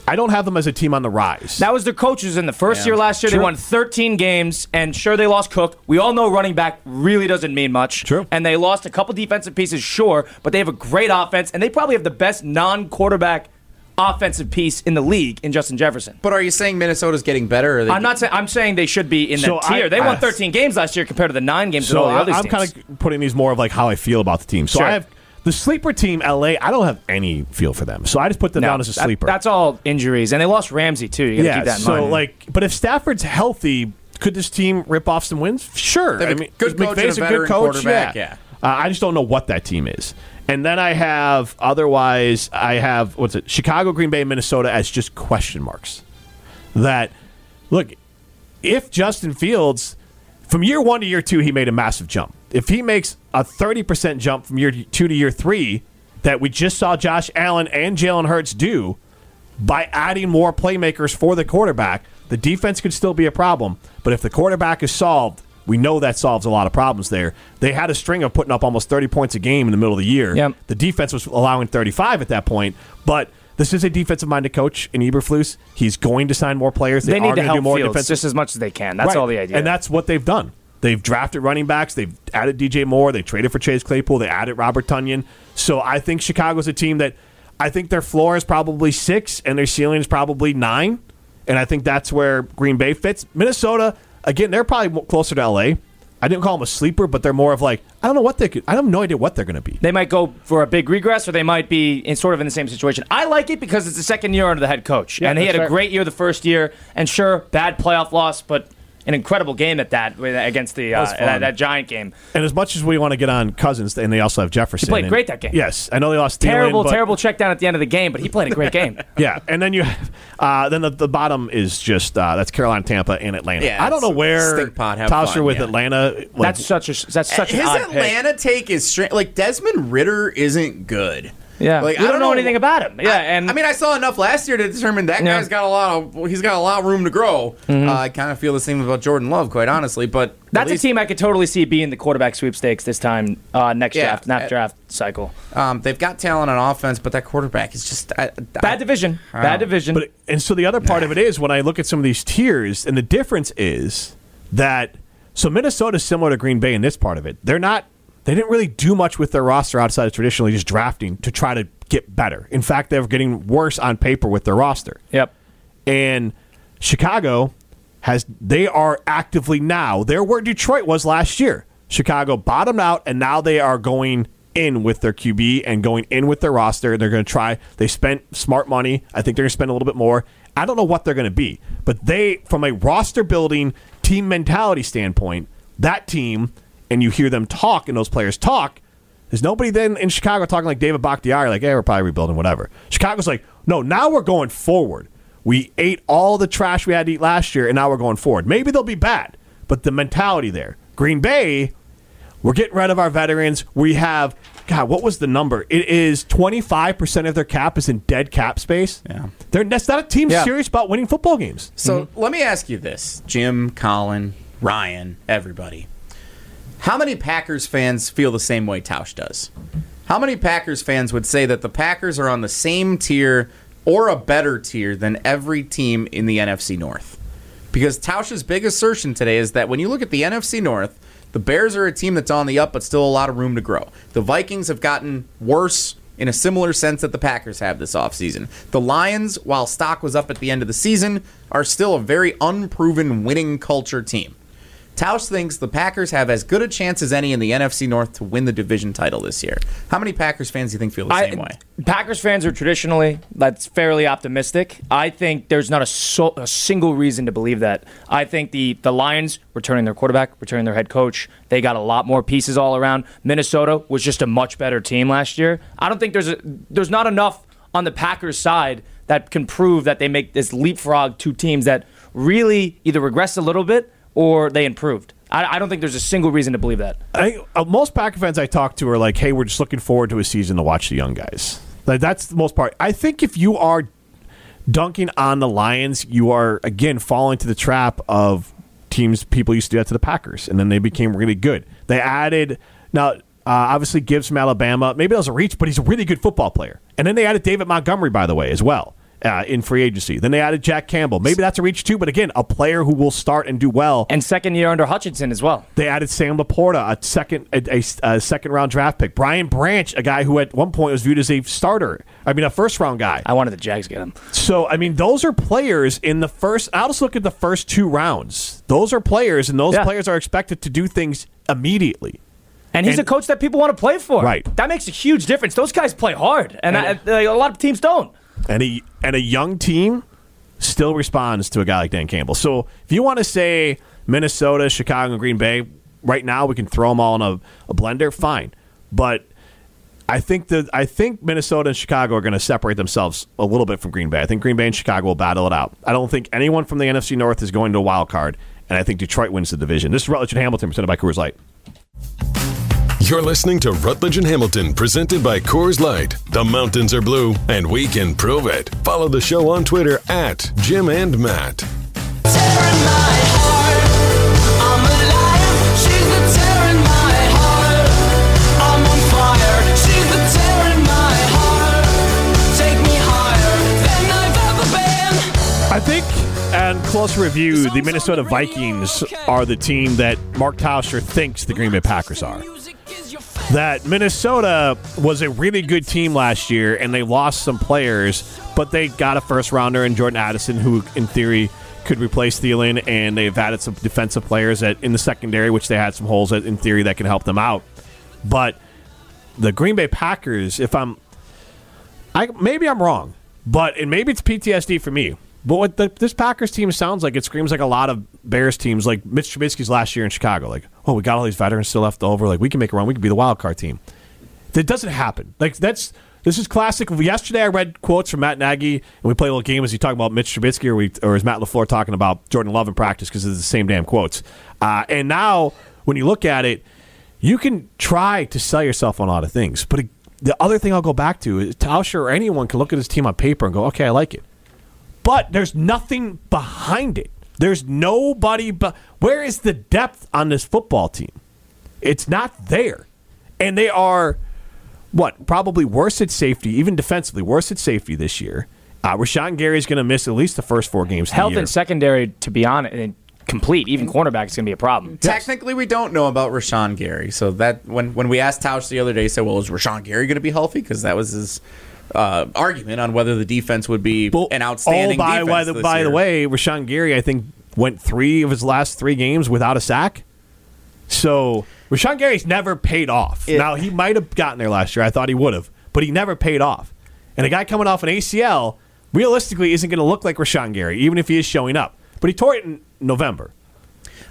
I don't have them as a team on the rise. That was their coaches in the first Yeah. year last year. They won 13 games, and sure, they lost Cook. We all know running back really doesn't mean much. True. And they lost a couple defensive pieces, sure, but they have a great offense, and they probably have the best non quarterback offensive piece in the league in Justin Jefferson. But are you saying Minnesota's getting better? Or they I'm not saying I'm saying they should be in So that tier. I- they won I- 13 games last year compared to the nine games that so all the I, other I'm kind of putting these more of like how I feel about the team. So Sure. I have the sleeper team, LA. I don't have any feel for them. So I just put them No, down as a that- sleeper. that's all injuries, and they lost Ramsey too. You got to yeah. keep that in so mind. like, but if Stafford's healthy, could this team rip off some wins? Sure. They have I a mean, good coach McVay's and a a good veteran coach. quarterback, Yeah. yeah. Uh, I just don't know what that team is. And then I have otherwise I have what's it? Chicago, Green Bay, Minnesota as just question marks. That look, if Justin Fields from year one to year two, he made a massive jump. If he makes a 30% jump from year two to year three, that we just saw Josh Allen and Jalen Hurts do by adding more playmakers for the quarterback, the defense could still be a problem. But if the quarterback is solved, we know that solves a lot of problems there. They had a string of putting up almost 30 points a game in the middle of the year. Yep. The defense was allowing 35 at that point, but this is a defensive minded coach in Eberflus. He's going to sign more players. They, they are need to going to do help more Fields defensive just as much as they can. That's Right. all the idea. And that's what they've done. They've drafted running backs. They've added DJ Moore. They traded for Chase Claypool. They added Robert Tonyan. So I think Chicago's a team that I think their floor is probably six and their ceiling is probably nine. And I think that's where Green Bay fits. Minnesota, again, they're probably closer to LA. I didn't call them a sleeper, but they're more of like I don't know what they could. I have no idea what they're going to be. They might go for a big regress, or they might be in sort of in the same situation. I like it because it's the second year under the head coach, Yeah, and he had a fair. great year the first year. And sure, bad playoff loss, but an incredible game at that against the uh, that, that Giant game. And as much as we want to get on Cousins, and they also have Jefferson. he played and- great that game. Yes, I know they lost. Terrible, but- terrible check down at the end of the game, but he played a great game. Yeah, and then you have uh, then the, the bottom is just uh, that's Carolina, Tampa, and Atlanta. Yeah, I don't know where stink pot, have Towser fun, with yeah. Atlanta. Like, That's such a that's such His an odd pick. Atlanta take is strange. Like Desmond Ridder isn't good. Yeah, Like, we I don't, know, know- anything about him. Yeah, and I mean, I saw enough last year to determine that Yeah. guy's got a lot of he's got a lot of room to grow. Mm-hmm. Uh, I kind of feel the same about Jordan Love, quite honestly. But at that's a team I could totally see being the quarterback sweepstakes this time uh, next Yeah, draft, not uh, draft cycle. Um, they've got talent on offense, but that quarterback is just I, I- Bad division, bad division. But and so the other part of it is when I look at some of these tiers, and the difference is that so Minnesota is similar to Green Bay in this part of it. They're not. They didn't really do much with their roster outside of traditionally just drafting to try to get better. In fact, they're getting worse on paper with their roster. yep. And Chicago has they are actively now they're where Detroit was last year. Chicago bottomed out and now they are going in with their QB and going in with their roster. And they're going to try. They spent smart money. I think they're going to spend a little bit more. I don't know what they're going to be, but they from a roster building team mentality standpoint, that team and you hear them talk and those players talk, there's nobody then in Chicago talking like David Bakhtiari, like, hey, we're probably rebuilding, whatever. Chicago's like, no, now we're going forward. We ate all the trash we had to eat last year, and now we're going forward. Maybe they'll be bad, but the mentality there. Green Bay, we're getting rid of our veterans. We have, God, what was the number? It is 25% of their cap is in dead cap space. Yeah. They're, that's not a team Yeah. serious about winning football games. So let me ask you this, Jim, Colin, Ryan, everybody. How many Packers fans feel the same way Tausch does? How many Packers fans would say that the Packers are on the same tier or a better tier than every team in the NFC North? Because Tausch's big assertion today is that when you look at the NFC North, the Bears are a team that's on the up, but still a lot of room to grow. The Vikings have gotten worse in a similar sense that the Packers have this offseason. The Lions, while stock was up at the end of the season, are still a very unproven winning culture team. Tausch thinks the Packers have as good a chance as any in the NFC North to win the division title this year. How many Packers fans do you think feel the I- same way? Packers fans are traditionally that's fairly optimistic. I think there's not a, so, a single reason to believe that. I think the the Lions returning their quarterback, returning their head coach, they got a lot more pieces all around. Minnesota was just a much better team last year. I don't think there's a there's not enough on the Packers side that can prove that they make this leapfrog two teams that really either regress a little bit or they improved. I, I don't think there's a single reason to believe that. I uh, most Packer fans I talk to are like, "Hey, we're just looking forward to a season to watch the young guys." Like that's the most part. I think if you are dunking on the Lions, you are again falling to the trap of teams people used to do that to the Packers, and then they became really good. They added now. Uh, obviously, Gibbs from Alabama. Maybe that was a reach, but he's a really good football player. And then they added David Montgomery, by the way, as well uh, in free agency. Then they added Jack Campbell. Maybe that's a reach too, but again, a player who will start and do well. And second year under Hutchinson as well. They added Sam Laporta, a second a, a- a second round draft pick. Brian Branch, a guy who at one point was viewed as a starter. I mean, a first round guy. I wanted the Jags to get him. So I mean, those are players in the first. I'll just look at the first two rounds. Those are players, and those Yeah. players are expected to do things immediately. And he's And- a coach that people want to play for. Right. That makes a huge difference. Those guys play hard, and I, like, a lot of teams don't. And a and a young team still responds to a guy like Dan Campbell. So if you want to say Minnesota, Chicago, Green Bay, right now we can throw them all in a, a blender. Fine, but I think that I think Minnesota and Chicago are going to separate themselves a little bit from Green Bay. I think Green Bay and Chicago will battle it out. I don't think anyone from the NFC North is going to a wild card, and I think Detroit wins the division. This is Rutledge and Hamilton presented by Coors Light. You're listening to Rutledge and Hamilton, presented by Coors Light. The mountains are blue, and we can prove it. Follow the show on Twitter at Jim and Matt. Tearing my heart, I'm alive. She's the tearing my heart. I'm on fire. She's the tearing my heart. Take me higher I've ever been. I think, and close review, the Minnesota Vikings are the team that Mark Tauscher thinks the Green Bay Packers are. That Minnesota was a really good team last year, and they lost some players, but they got a first rounder in Jordan Addison, who, in theory, could replace Thielen, and they've added some defensive players that in the secondary, which they had some holes that, in theory, that can help them out. But the Green Bay Packers, if I'm I maybe I'm wrong, but and maybe it's PTSD for me. But what the, this Packers team sounds like, it screams like a lot of Bears teams, like Mitch Trubisky's last year in Chicago. Like, oh, we got all these veterans still left over. Like, we can make a run. We can be the wild card team. That doesn't happen. Like, that's this is classic. Yesterday, I read quotes from Matt Nagy, and we played a little game as he talking about Mitch Trubisky, or, we, or is Matt Lafleur talking about Jordan Love in practice because it's the same damn quotes. Uh, and now, when you look at it, you can try to sell yourself on a lot of things, but the other thing I'll go back to is Tauscher or anyone can look at his team on paper and go, okay, I like it. But there's nothing behind it. There's nobody but where is the depth on this football team? It's not there. And they are what, probably worse at safety, even defensively, worse at safety this year. Uh, Rashan Gary's going to miss at least the first four games. of the Health year. and secondary, to be honest, and complete, even cornerback is going to be a problem. Technically, we don't know about Rashan Gary. So that when when we asked Tausch the other day, he said, "Well, is Rashan Gary going to be healthy?" Because that was his uh, argument on whether the defense would be Well, an outstanding. Oh, by, defense by, the, this by the way, Rashan Gary, I think, went three of his last three games without a sack. So Rashan Gary's never paid off. now he might have gotten there last year. I thought he would have, but he never paid off. And a guy coming off an ACL realistically isn't going to look like Rashan Gary, even if he is showing up. But he tore it in November.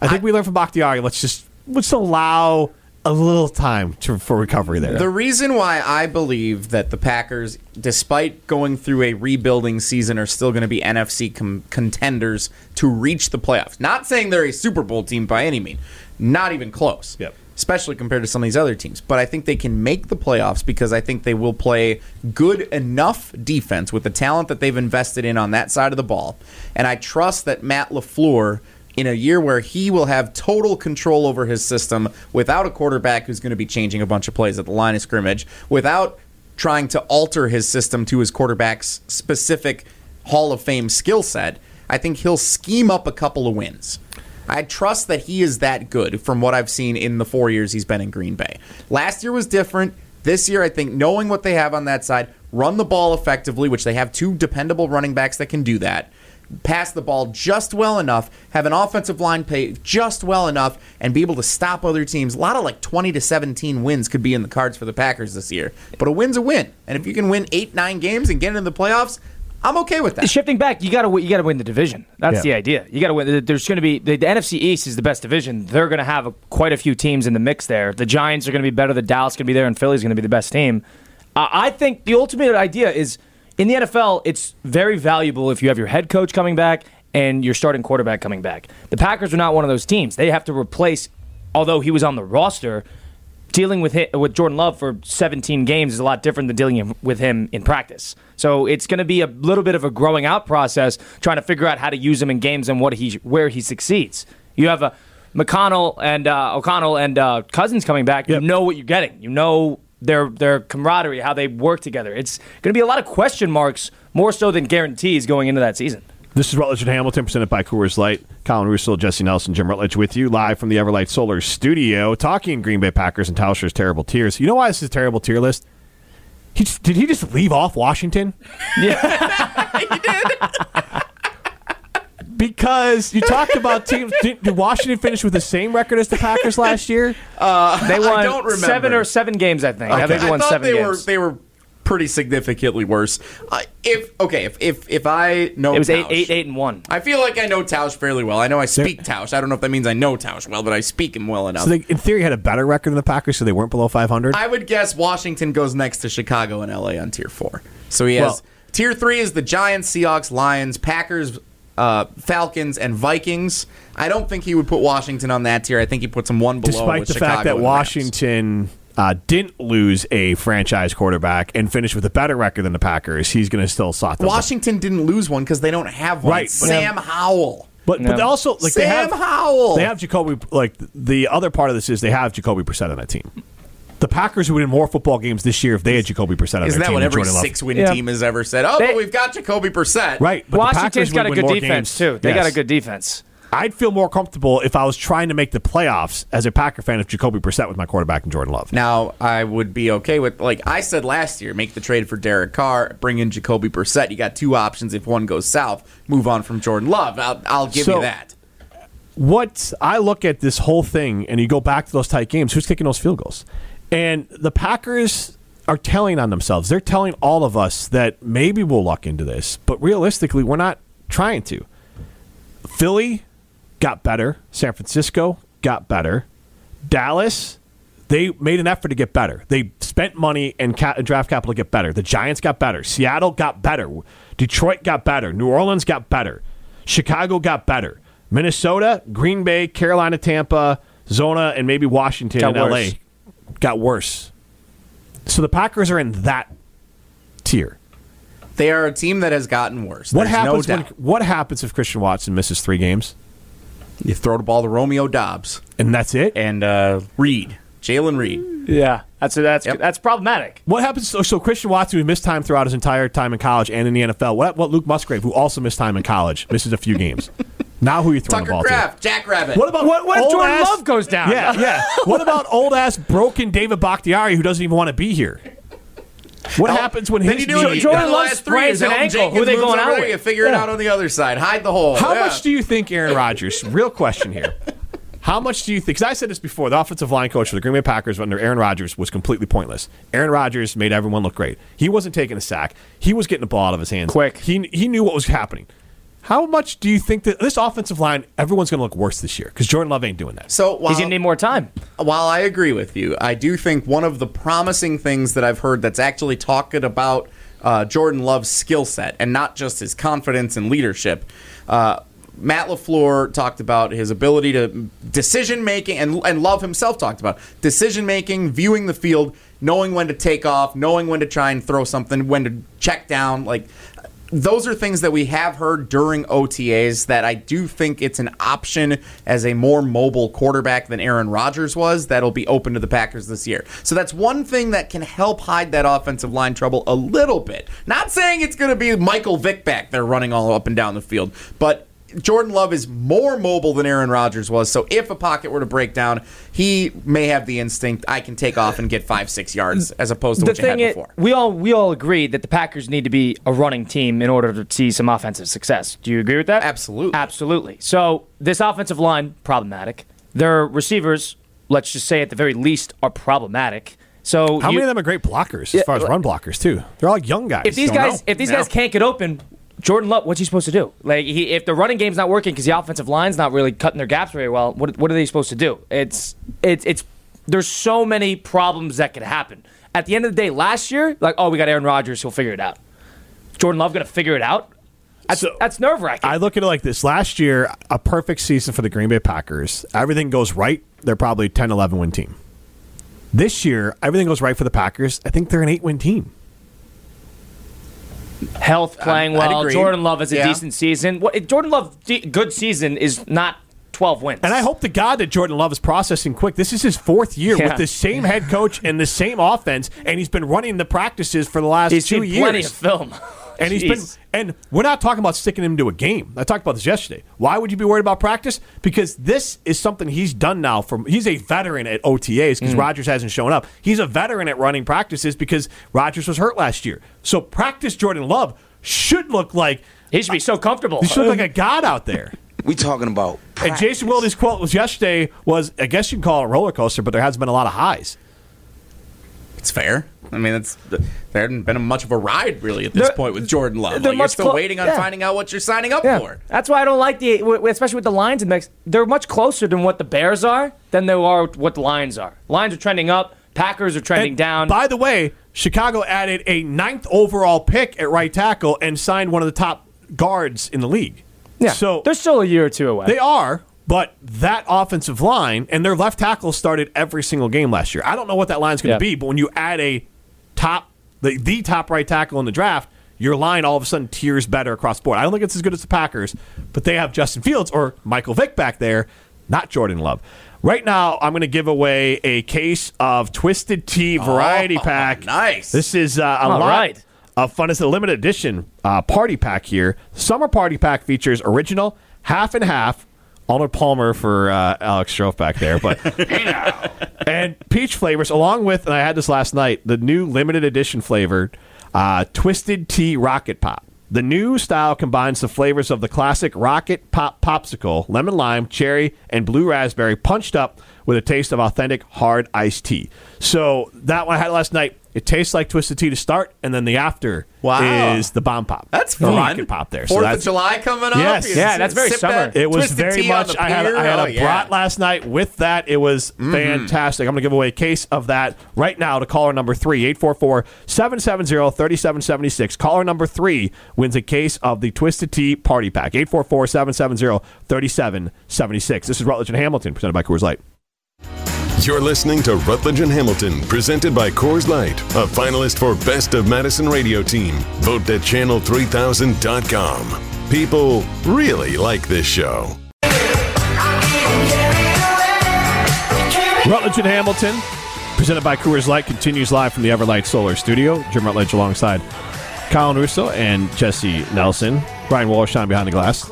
I think we learned from Bakhtiari. Let's just let's allow a little time to, for recovery there. The reason why I believe that the Packers, despite going through a rebuilding season, are still going to be NFC com- contenders to reach the playoffs. Not saying they're a Super Bowl team by any means, not even close. Yep. Especially compared to some of these other teams. But I think they can make the playoffs because I think they will play good enough defense with the talent that they've invested in on that side of the ball. And I trust that Matt LaFleur in a year where he will have total control over his system without a quarterback who's going to be changing a bunch of plays at the line of scrimmage, without trying to alter his system to his quarterback's specific Hall of Fame skill set, I think he'll scheme up a couple of wins. I trust that he is that good from what I've seen in the four years he's been in Green Bay. Last year was different. This year, I think knowing what they have on that side, run the ball effectively, which they have two dependable running backs that can do that pass the ball just well enough, have an offensive line play just well enough, and be able to stop other teams. A lot of like 20 to 17 wins could be in the cards for the Packers this year. But a win's a win. And if you can win eight, nine games and get into the playoffs, I'm okay with that. Shifting back, you got to you got to win the division. That's Yeah. the idea. You got to win. There's going to be the, the NFC East is the best division. They're going to have a, quite a few teams in the mix there. The Giants are going to be better. The Dallas going to be there, and Philly's going to be the best team. Uh, I think the ultimate idea is in the NFL. It's very valuable if you have your head coach coming back and your starting quarterback coming back. The Packers are not one of those teams. They have to replace, although he was on the roster dealing with with Jordan Love for 17 games is a lot different than dealing with him in practice. So it's going to be a little bit of a growing out process, trying to figure out how to use him in games and what he where he succeeds. You have a McConnell and uh, O'Connell and uh, Cousins coming back. Yep. You know what you're getting. You know their their camaraderie, how they work together. It's going to be a lot of question marks, more so than guarantees going into that season. This is Rutledge and Hamilton, presented by Coors Light. Colin Russo, Jesse Nelson, Jim Rutledge with you live from the Everlight Solar Studio, talking Green Bay Packers and Tauscher's terrible tiers. You know why this is a terrible tier list? He just, did he just leave off Washington? Yeah, he did. Because you talked about teams. Did, did Washington finish with the same record as the Packers last year? They won don't remember. seven or seven games, I think. I think they won thought seven they games. were they were pretty significantly worse. Uh, if okay, if if if I know it was eight, Tausch- eight, eight, and one. I feel like I know Tausch fairly well. I know I speak Tausch. I don't know if that means I know Tausch well, but I speak him well enough. So they, in theory, had a better record than the Packers, so they weren't below 500. I would guess Washington goes next to Chicago and LA on tier four. So he has Well- tier three is the Giants, Seahawks, Lions, Packers, uh, Falcons, and Vikings. I don't think he would put Washington on that tier. I think he puts them one below. Despite the Chicago fact that. Washington uh, didn't lose a franchise quarterback and finished with a better record than the Packers, he's going to still slot them. Washington didn't lose one because they don't have one. Right, It's but- Sam Howell. But but Yeah. also like they Sam have Howell. they have Jacoby. Like the other part of this is they have Jacoby Brissett on that team. The Packers would win more football games this year if they had Jacoby Brissett on Isn't their that team. what every six-win Yeah. team has ever said? Oh, They- but we've got Jacoby Brissett. Right, but the Washington's Packers got a would good more defense games. too. They got a good defense. I'd feel more comfortable if I was trying to make the playoffs as a Packer fan if Jacoby Brissett was my quarterback and Jordan Love. Now I would be okay with like I said last year, make the trade for Derek Carr, bring in Jacoby Brissett. You got two options. If one goes south, move on from Jordan Love. I'll, I'll give So- you that. what I look at this whole thing, and you go back to those tight games, who's kicking those field goals? And the Packers are telling on themselves. They're telling all of us that maybe we'll luck into this, but realistically, we're not trying to. Philly got better. San Francisco got better. Dallas, they made an effort to get better. They spent money and, ca- and draft capital to get better. The Giants got better. Seattle got better. Detroit got better. New Orleans got better. Chicago got better. Minnesota, Green Bay, Carolina, Tampa, Zona, and maybe Washington Got and worse. LA got worse. So the Packers are in that tier. They are a team that has gotten worse. What There's happens no when, what happens if Christian Watson misses three games? you throw the ball to Romeo Doubs And that's it? and uh, Reed, Jalen Reed? Yeah, that's that's Yep. that's problematic. What happens? So, so Christian Watson, who missed time throughout his entire time in college and in the NFL. What, what Luke Musgrave, who also missed time in college, misses a few games. Now who are you throwing Tucker the ball Kraft, Jack Rabbit. What about What- what if Jordan ass- Love goes down? Yeah, yeah. what about old ass broken David Bakhtiari who doesn't even want to be here? What oh, happens when Then his you do knee- it. Jordan the Love three sprains is an Elgton ankle. Who Jenkins they going over out there, with? You figure it out on the other side. Hide the hole. How Yeah. much do you think Aaron Rodgers? Real question here. How much do you think? Because I said this before. The offensive line coach for the Green Bay Packers under Aaron Rodgers was completely pointless. Aaron Rodgers made everyone look great. He wasn't taking a sack. He was getting the ball out of his hands Quick. He he knew what was happening. How much do you think that this offensive line? Everyone's going to look worse this year because Jordan Love ain't doing that. So while, He's gonna need more time. while I agree with you, I do think one of the promising things that I've heard that's actually talking about uh, Jordan Love's skill set and not just his confidence and leadership. Uh, Matt LaFleur talked about his ability to decision making, and, and Love himself talked about decision making, viewing the field, knowing when to take off, knowing when to try and throw something, when to check down. Like, those are things that we have heard during OTAs that I do think it's an option as a more mobile quarterback than Aaron Rodgers was that'll be open to the Packers this year. So that's one thing that can help hide that offensive line trouble a little bit. Not saying it's going to be Michael Vick back there running all up and down the field, but Jordan Love is more mobile than Aaron Rodgers was. So if a pocket were to break down, he may have the instinct I can take off and get five, six yards as opposed to the what you had thing is, before. we all we all agree that the Packers need to be a running team in order to see some offensive success. Do you agree with that? Absolutely. Absolutely. So this offensive line problematic. Their receivers, let's just say at the very least, are problematic. So How you- many of them are great blockers as Yeah, far as run blockers too? They're all young guys. if these Don't guys know. if these No. guys can't get open, Jordan Love, what's he supposed to do? Like he, if the running game's not working because the offensive line's not really cutting their gaps very well, what what are they supposed to do? It's it's it's there's so many problems that could happen. At the end of the day, last year, like oh we got Aaron Rodgers, he'll figure it out. Jordan Love gonna figure it out? That's So- that's nerve wracking. I look at it like this. Last year, a perfect season for the Green Bay Packers. Everything goes right. They're probably 10 11 win team. This year, everything goes right for the Packers. I think they're an eight win team. Health playing I'd well. Jordan Love has a Yeah. decent season. What Jordan Love de- good season is not twelve wins. And I hope to God that Jordan Love is processing quick. This is his fourth year Yeah. with the same head coach and the same offense, and he's been running the practices for the last he's two seen years. plenty of film. And he's been, and we're not talking about sticking him to a game. I talked about this yesterday. Why would you be worried about practice? Because this is something he's done now. From he's a veteran at OTAs Mm. because Rodgers hasn't shown up. He's a veteran at running practices because Rodgers was hurt last year. So practice Jordan Love should look like He should be so comfortable. he should look like a god out there. We talking about And Jason Wilde's quote was yesterday was I guess you can call it a roller coaster, but there has been a lot of highs. It's fair. I mean, it's there hasn't been much of a ride really at this They're- point with Jordan Love. Like, you're still clo- waiting on yeah. finding out what you're signing up Yeah. for. That's why I don't like the, especially with the Lions in the mix. They're much closer than what the Bears are than they are what the Lions are. Lions are trending up. Packers are trending And down. By the way, Chicago added a ninth overall pick at right tackle and signed one of the top guards in the league. yeah, So they're still a year or two away. they are, but that offensive line and their left tackle started every single game last year. I don't know what that line's going to Yeah. be, but when you add a top, the, the top right tackle in the draft, your line all of a sudden tiers better across the board. I don't think it's as good as the Packers, but they have Justin Fields or Michael Vick back there, not Jordan Love. Right now, I'm going to give away a case of Twisted Tea Variety Oh, Pack. nice. This is uh, a All lot right. of fun. It's a limited edition uh, party pack here. Summer party pack features original half and half. Arnold Palmer for uh, Alex Strofe back there, but and peach flavors along with, and I had this last night, the new limited edition flavored uh, Twisted Tea Rocket Pop. The new style combines the flavors of the classic Rocket Pop popsicle, lemon lime, cherry, and blue raspberry, punched up with a taste of authentic hard iced tea. So that one I had last night. It tastes like Twisted Tea to start, and then the after Wow. is the bomb pop. That's the fun. rocket pop there. So Fourth that's of July coming up. Yes. You Yeah, that's very summer. that it was very much. I had. I had Oh, a yeah. brat last night with that. It was mm-hmm. fantastic. I'm going to give away a case of that right now to caller number three, 844 770 3776. Caller number three wins a case of the Twisted Tea Party Pack, 844 770 3776. This is Rutledge and Hamilton, presented by Coors Light. You're listening to Rutledge and Hamilton, presented by Coors Light, a finalist for Best of Madison Radio Team. Vote at channel3000.com. People really like this show. Rutledge and Hamilton, presented by Coors Light, continues live from the Everlight Solar Studio. Jim Rutledge alongside Colin Russo and Jesse Nelson. Brian Walsh on behind the glass.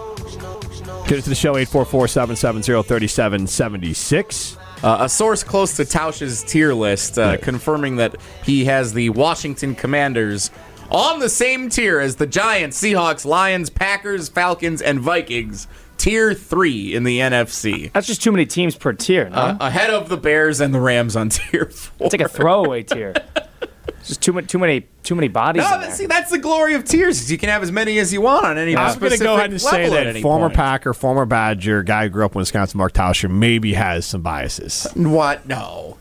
Get into the show, 844-770-3776. Uh, a source close to Tausch's tier list uh, Right. confirming that he has the Washington Commanders on the same tier as the Giants, Seahawks, Lions, Packers, Falcons, and Vikings. Tier three in the NFC. That's just too many teams per tier. No? Uh, ahead of the Bears and the Rams on tier four. it's like a throwaway tier. It's just too many, too many, too many bodies. No, in there. see, that's the glory of tiers. is You can have as many as you want on any I'm going to go ahead and say that any former point. Packer, former Badger, guy who grew up in Wisconsin, Mark Tauscher, maybe has some biases. What? No.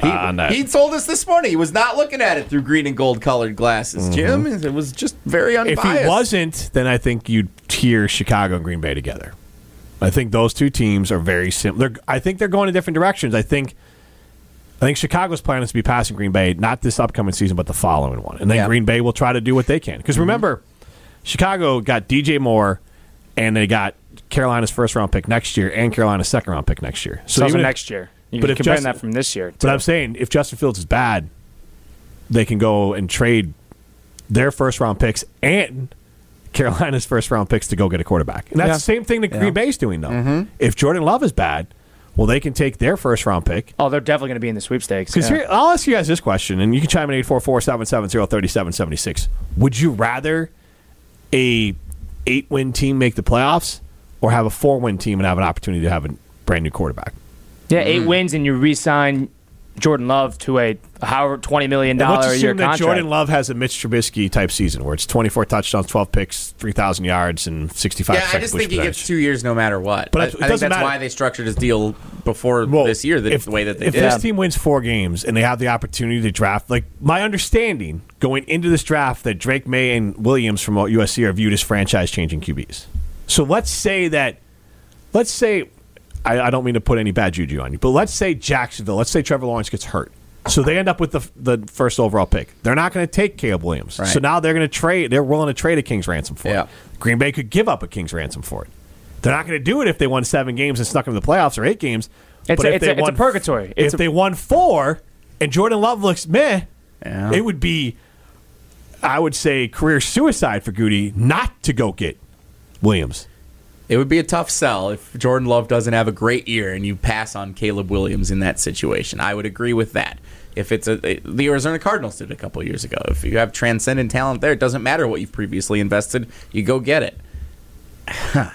He, Uh, on he told us this morning he was not looking at it through green and gold colored glasses, Jim. It was just very Mm-hmm. If he wasn't, then I think you'd tier Chicago and Green Bay together. I think those two teams are very similar. I think they're going in different directions. I think I think Chicago's plan is to be passing Green Bay not this upcoming season, but the following one, and then Yeah. Green Bay will try to do what they can. Because mm-hmm. remember, Chicago got DJ Moore, and they got Carolina's first round pick next year and Carolina's second round pick next year. So also even if- next year. You but can if compare Justin- that from this year. But too. I'm saying if Justin Fields is bad, they can go and trade their first round picks and Carolina's first round picks to go get a quarterback. And that's Yeah. the same thing that Green Bay's doing though. Mm-hmm. If Jordan Love is bad, well they can take their first round pick. oh, they're definitely going to be in the sweepstakes. Because Yeah. here I'll ask you guys this question, and you can chime in 844-770-3776. Would you rather a eight win team make the playoffs or have a four win team and have an opportunity to have a brand new quarterback? Yeah, 8 hmm. wins and you re-sign Jordan Love to a Howard twenty million And let's a year assume that contract. Jordan Love has a Mitch Trubisky type season where it's 24 touchdowns, 12 picks, 3,000 yards, and 65 Yeah, I just think he gets two years no matter what. But I, it I think that's matter. why they structured his deal before Well, this year the, if- the way that they if did. If this team wins four games and they have the opportunity to draft, like my understanding going into this draft, that Drake Maye and Williams from USC are viewed as franchise changing QBs. So let's say that, let's say, I, I don't mean to put any bad juju on you, but let's say Jacksonville, let's say Trevor Lawrence gets hurt. So they end up with the the first overall pick. They're not going to take Caleb Williams. Right. So now they're going to trade. They're willing to trade a king's ransom for Yeah. it. Green Bay could give up a king's ransom for it. They're not going to do it if they won seven games and snuck into the playoffs or eight games. It's But a- if it's they a- it's a won- purgatory. If a- they won four and Jordan Love looks meh, Yeah. it would be, I would say, career suicide for Gutey not to go get Williams. It would be a tough sell if Jordan Love doesn't have a great year and you pass on Caleb Williams in that situation. I would agree with that. If it's a the Arizona Cardinals did a couple years ago. If you have transcendent talent there, it doesn't matter what you've previously invested. You go get it.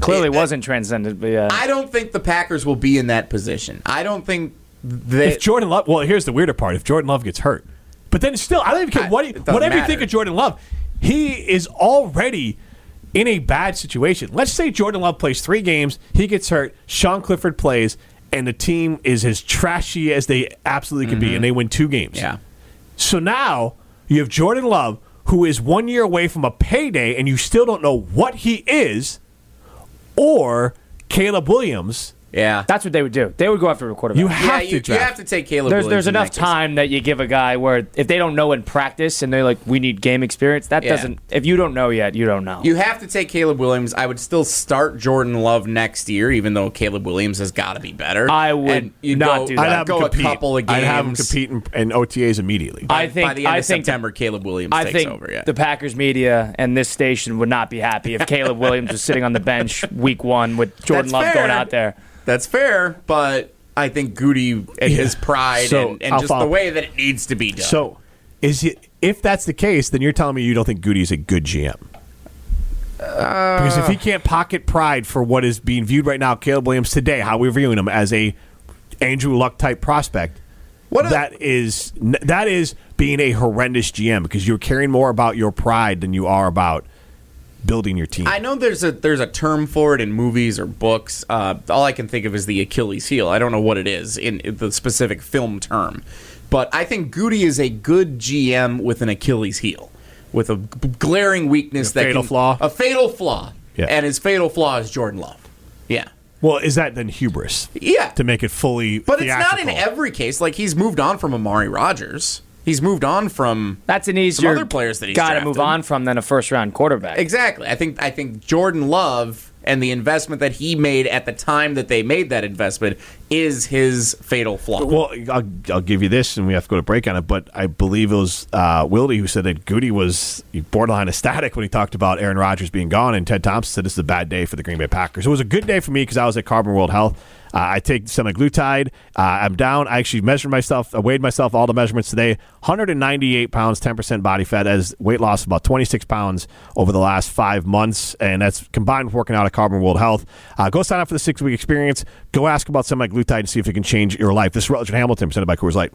Clearly It- wasn't transcendent, but yeah. I don't think the Packers will be in that position. I don't think they. If Jordan Love, well, here's the weirder part: if Jordan Love gets hurt, but then still, I don't even care I- what it doesn't whatever you think of Jordan Love, he is already in a bad situation. Let's say Jordan Love plays three games, he gets hurt, Sean Clifford plays, and the team is as trashy as they absolutely could be, and they win two games. Mm-hmm. yeah. So now you have Jordan Love, who is one year away from a payday, and you still don't know what he is, or Caleb Williams. Yeah. That's what they would do. They would go after a quarterback. You have yeah, to you, you have to take Caleb there's there's enough that time that you give a guy where if they don't know in practice and they're like we need game experience that Yeah. doesn't if you don't know yet you don't know You have to take Caleb Williams. I would still start Jordan Love next year, even though Caleb Williams has got to be better. I would not go, do that. I'd have go him a couple of games. I'd have him compete in, in OTAs immediately. I think by the end I of think September, Caleb Williams I takes think over. Yeah. the Packers media and this station would not be happy if Caleb Williams was sitting on the bench week one with Jordan That's Love fair. going out there. That's fair, but I think Gutey and his pride So, and, and I'll just the way that it needs to be done. So, is it if that's the case, then you're telling me you don't think Gutey's a good GM? because if he uh. can't pocket pride for what is being viewed right now, Caleb Williams today, how we're viewing him as a Andrew Luck type prospect, What a- that is that is being a horrendous GM because you're caring more about your pride than you are about building your team. I know there's a there's a term for it in movies or books. Uh, all I can think of is the Achilles heel. I don't know what it is in, in the specific film term, but I think Gutey is a good GM with an Achilles heel, with a g- glaring weakness A that fatal can- flaw? a fatal flaw, Yeah. and his fatal flaw is Jordan Love. Yeah, Well, is that then hubris? Yeah. To make it fully But it's not in every case. Like he's moved on from Amari Rodgers. He's moved on from That's an some easier other players that he's got to move on from than a first round quarterback. Exactly. I think I think Jordan Love and the investment that he made at the time that they made that investment is his fatal flaw. Well, I'll, I'll give you this, and we have to go to break on it. But I believe it was uh, Wildy who said that Gutey was borderline ecstatic when he talked about Aaron Rodgers being gone, and Ted Thompson said this is a bad day for the Green Bay Packers. It was a good day for me because I was at Carbon World Health. Uh, I take semaglutide. Uh, I'm down. I actually measured myself. I weighed myself. All the measurements today: 198 pounds, 10 percent body fat. As weight loss about 26 pounds over the last five months, and that's combined with working out at Carbon World Health. Uh, go sign up for the six week experience. Go ask about semaglutide and see if it can change your life. This is Rutledge Hamilton, presented by Coors Light.